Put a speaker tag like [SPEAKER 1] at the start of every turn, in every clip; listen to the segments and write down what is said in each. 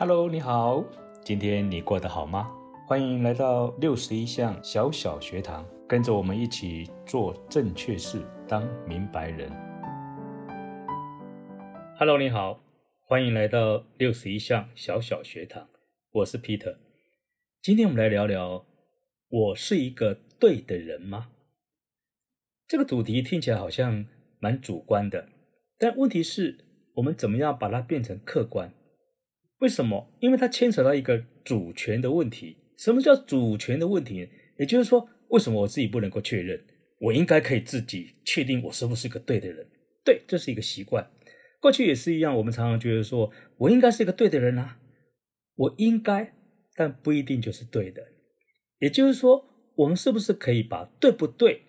[SPEAKER 1] Hello，你好，今天你过得好吗？欢迎来到六十一项小小学堂，跟着我们一起做正确事，当明白人。Hello，你好，欢迎来到六十一项小小学堂，我是 Peter。今天我们来聊聊，我是一个对的人吗？这个主题听起来好像蛮主观的，但问题是，我们怎么样把它变成客观？为什么？因为它牵扯到一个主权的问题。什么叫主权的问题？也就是说，为什么我自己不能够确认？我应该可以自己确定我是不是一个对的人？对，这是一个习惯。过去也是一样，我们常常觉得说，我应该是一个对的人啊，我应该，但不一定就是对的。也就是说，我们是不是可以把对不对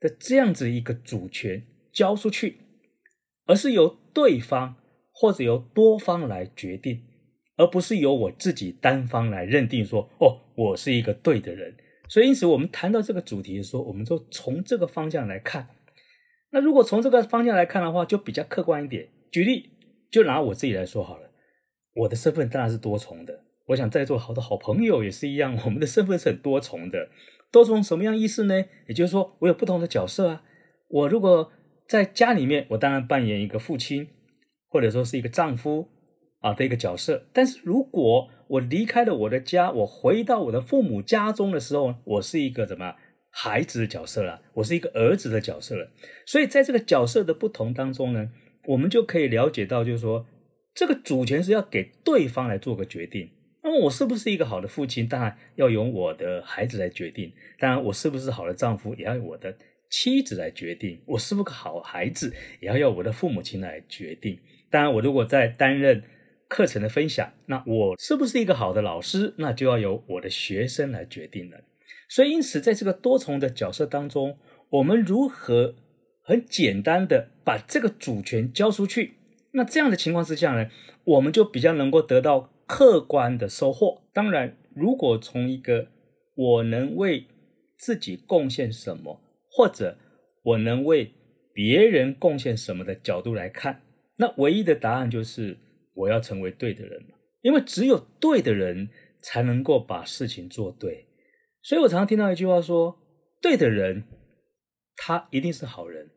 [SPEAKER 1] 的这样子一个主权交出去，而是由对方或者由多方来决定？而不是由我自己单方来认定说，哦，我是一个对的人。所以，因此我们谈到这个主题的时候，我们就从这个方向来看。那如果从这个方向来看的话，就比较客观一点。举例，就拿我自己来说好了。我的身份当然是多重的。我想在座好多好朋友也是一样，我们的身份是很多重的。多重什么样意思呢？也就是说，我有不同的角色啊。我如果在家里面，我当然扮演一个父亲，或者说是一个丈夫。啊的一个角色，但是如果我离开了我的家，我回到我的父母家中的时候，我是一个怎么孩子的角色了？我是一个儿子的角色了。所以在这个角色的不同当中呢，我们就可以了解到，就是说这个主权是要给对方来做个决定。那么我是不是一个好的父亲？当然要由我的孩子来决定。当然我是不是好的丈夫，也要由我的妻子来决定。我是不是个好孩子，也要由我的父母亲来决定。当然我如果在担任课程的分享，那我是不是一个好的老师，那就要由我的学生来决定了。所以，因此，在这个多重的角色当中，我们如何很简单的把这个主权交出去？那这样的情况之下呢，我们就比较能够得到客观的收获。当然，如果从一个我能为自己贡献什么，或者我能为别人贡献什么的角度来看，那唯一的答案就是。我要成为对的人，因为只有对的人才能够把事情做对。所以我常常听到一句话说：“对的人，他一定是好人；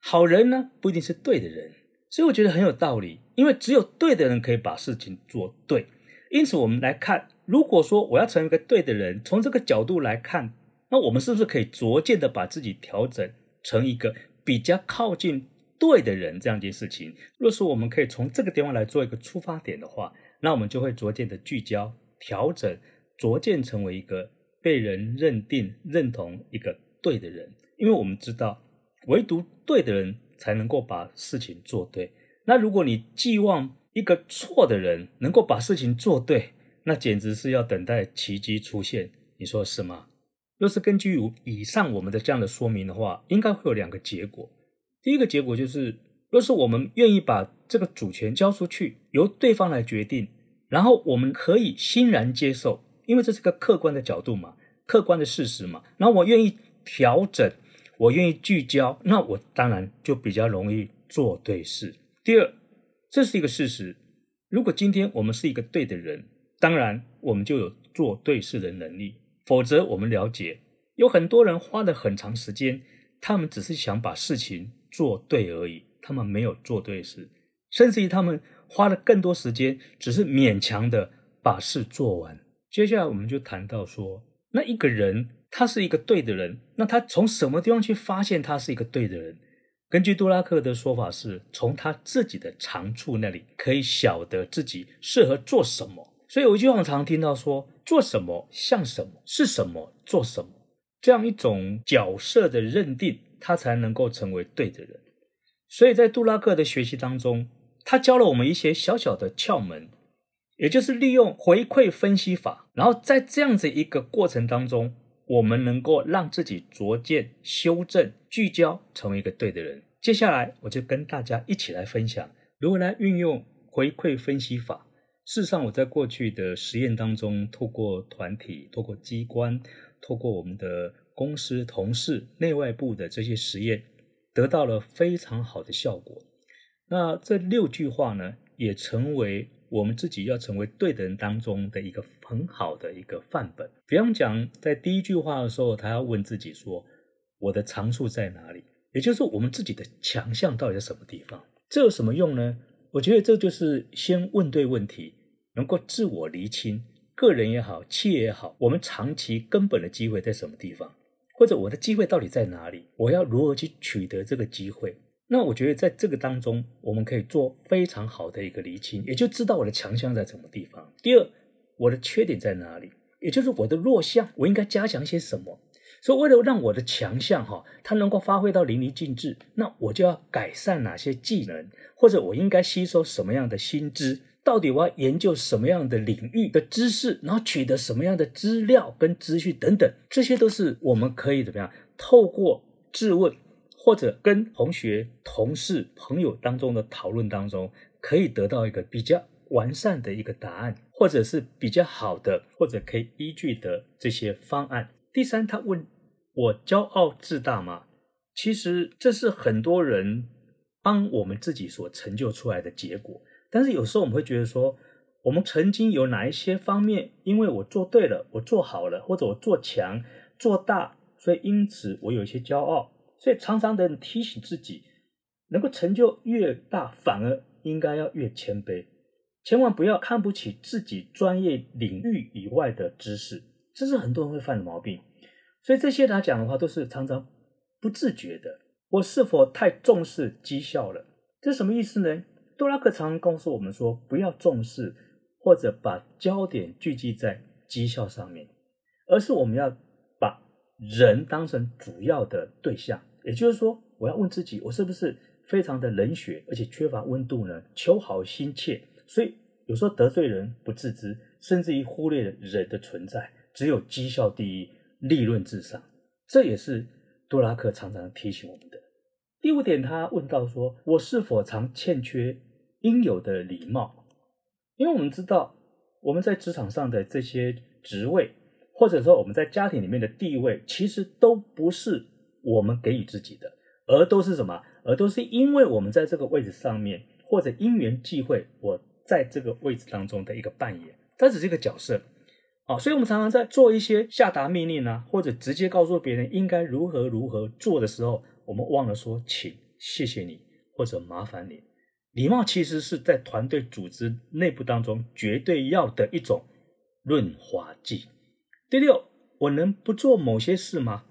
[SPEAKER 1] 好人呢，不一定是对的人。”所以我觉得很有道理，因为只有对的人可以把事情做对。因此，我们来看，如果说我要成为一个对的人，从这个角度来看，那我们是不是可以逐渐的把自己调整成一个比较靠近？对的人这样一件事情，若是我们可以从这个地方来做一个出发点的话，那我们就会逐渐的聚焦、调整，逐渐成为一个被人认定、认同一个对的人。因为我们知道，唯独对的人才能够把事情做对。那如果你寄望一个错的人能够把事情做对，那简直是要等待奇迹出现。你说是吗？若是根据以上我们的这样的说明的话，应该会有两个结果。第一个结果就是，若是我们愿意把这个主权交出去，由对方来决定，然后我们可以欣然接受，因为这是个客观的角度嘛，客观的事实嘛。然后我愿意调整，我愿意聚焦，那我当然就比较容易做对事。第二，这是一个事实。如果今天我们是一个对的人，当然我们就有做对事的能力。否则，我们了解有很多人花了很长时间，他们只是想把事情。做对而已，他们没有做对事，甚至于他们花了更多时间，只是勉强的把事做完。接下来我们就谈到说，那一个人他是一个对的人，那他从什么地方去发现他是一个对的人？根据杜拉克的说法，是从他自己的长处那里可以晓得自己适合做什么。所以有一句话常听到说：做什么像什么，是什么做什么，这样一种角色的认定。他才能够成为对的人，所以在杜拉克的学习当中，他教了我们一些小小的窍门，也就是利用回馈分析法，然后在这样子一个过程当中，我们能够让自己逐渐修正、聚焦，成为一个对的人。接下来，我就跟大家一起来分享如何来运用回馈分析法。事实上，我在过去的实验当中，透过团体、透过机关、透过我们的。公司同事内外部的这些实验得到了非常好的效果。那这六句话呢，也成为我们自己要成为对的人当中的一个很好的一个范本。比方讲，在第一句话的时候，他要问自己说：“我的长处在哪里？”也就是我们自己的强项到底在什么地方？这有什么用呢？我觉得这就是先问对问题，能够自我厘清，个人也好，企业也好，我们长期根本的机会在什么地方，或者我的机会到底在哪里？我要如何去取得这个机会？那我觉得在这个当中，我们可以做非常好的一个厘清，也就知道我的强项在什么地方。第二，我的缺点在哪里？也就是我的弱项，我应该加强些什么？所以，为了让我的强项哈，它能够发挥到淋漓尽致，那我就要改善哪些技能，或者我应该吸收什么样的新知？到底我要研究什么样的领域的知识，然后取得什么样的资料跟资讯等等，这些都是我们可以怎么样透过质问。或者跟同学、同事、朋友当中的讨论当中，可以得到一个比较完善的一个答案，或者是比较好的，或者可以依据的这些方案。第三，他问我骄傲自大吗？其实这是很多人帮我们自己所成就出来的结果。但是有时候我们会觉得说，我们曾经有哪一些方面，因为我做对了，我做好了，或者我做强、做大，所以因此我有一些骄傲。所以常常的提醒自己，能够成就越大，反而应该要越谦卑，千万不要看不起自己专业领域以外的知识，这是很多人会犯的毛病。所以这些来讲的话，都是常常不自觉的。我是否太重视绩效了？这什么意思呢？多拉克常常告诉我们说，不要重视或者把焦点聚集在绩效上面，而是我们要把人当成主要的对象。也就是说，我要问自己，我是不是非常的冷血，而且缺乏温度呢？求好心切，所以有时候得罪人不自知，甚至于忽略了人的存在，只有绩效第一，利润至上。这也是杜拉克常常提醒我们的。第五点，他问到说：“我是否常欠缺应有的礼貌？”因为我们知道，我们在职场上的这些职位，或者说我们在家庭里面的地位，其实都不是。我们给予自己的，而都是什么？而都是因为我们在这个位置上面，或者因缘际会，我在这个位置当中的一个扮演，它只是一个角色啊。所以，我们常常在做一些下达命令啊，或者直接告诉别人应该如何如何做的时候，我们忘了说请、谢谢你或者麻烦你。礼貌其实是在团队组织内部当中绝对要的一种润滑剂。第六，我能不做某些事吗？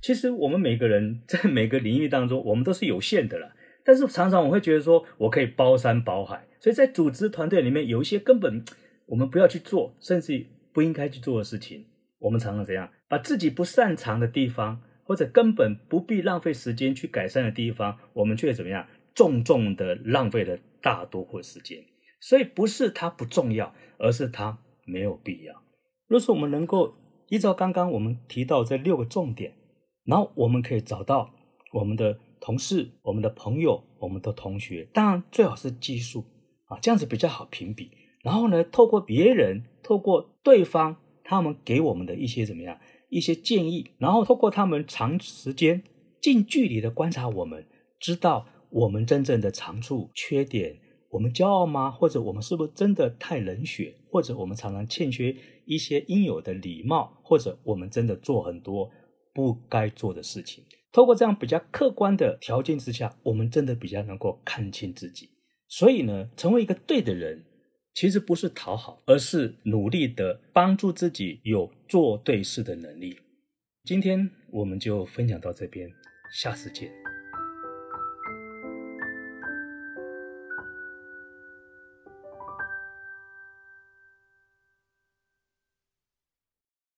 [SPEAKER 1] 其实我们每个人在每个领域当中，我们都是有限的了。但是常常我会觉得说，我可以包山包海。所以在组织团队里面，有一些根本我们不要去做，甚至不应该去做的事情，我们常常怎样，把自己不擅长的地方，或者根本不必浪费时间去改善的地方，我们却怎么样，重重的浪费了大多数时间。所以不是它不重要，而是它没有必要。若是我们能够依照刚刚我们提到这六个重点。然后我们可以找到我们的同事、我们的朋友、我们的同学，当然最好是技术啊，这样子比较好评比。然后呢，透过别人、透过对方，他们给我们的一些怎么样一些建议，然后透过他们长时间、近距离的观察我们，知道我们真正的长处、缺点，我们骄傲吗？或者我们是不是真的太冷血？或者我们常常欠缺一些应有的礼貌？或者我们真的做很多？不该做的事情，透过这样比较客观的条件之下，我们真的比较能够看清自己。所以呢，成为一个对的人，其实不是讨好，而是努力的帮助自己有做对事的能力。今天我们就分享到这边，下次见。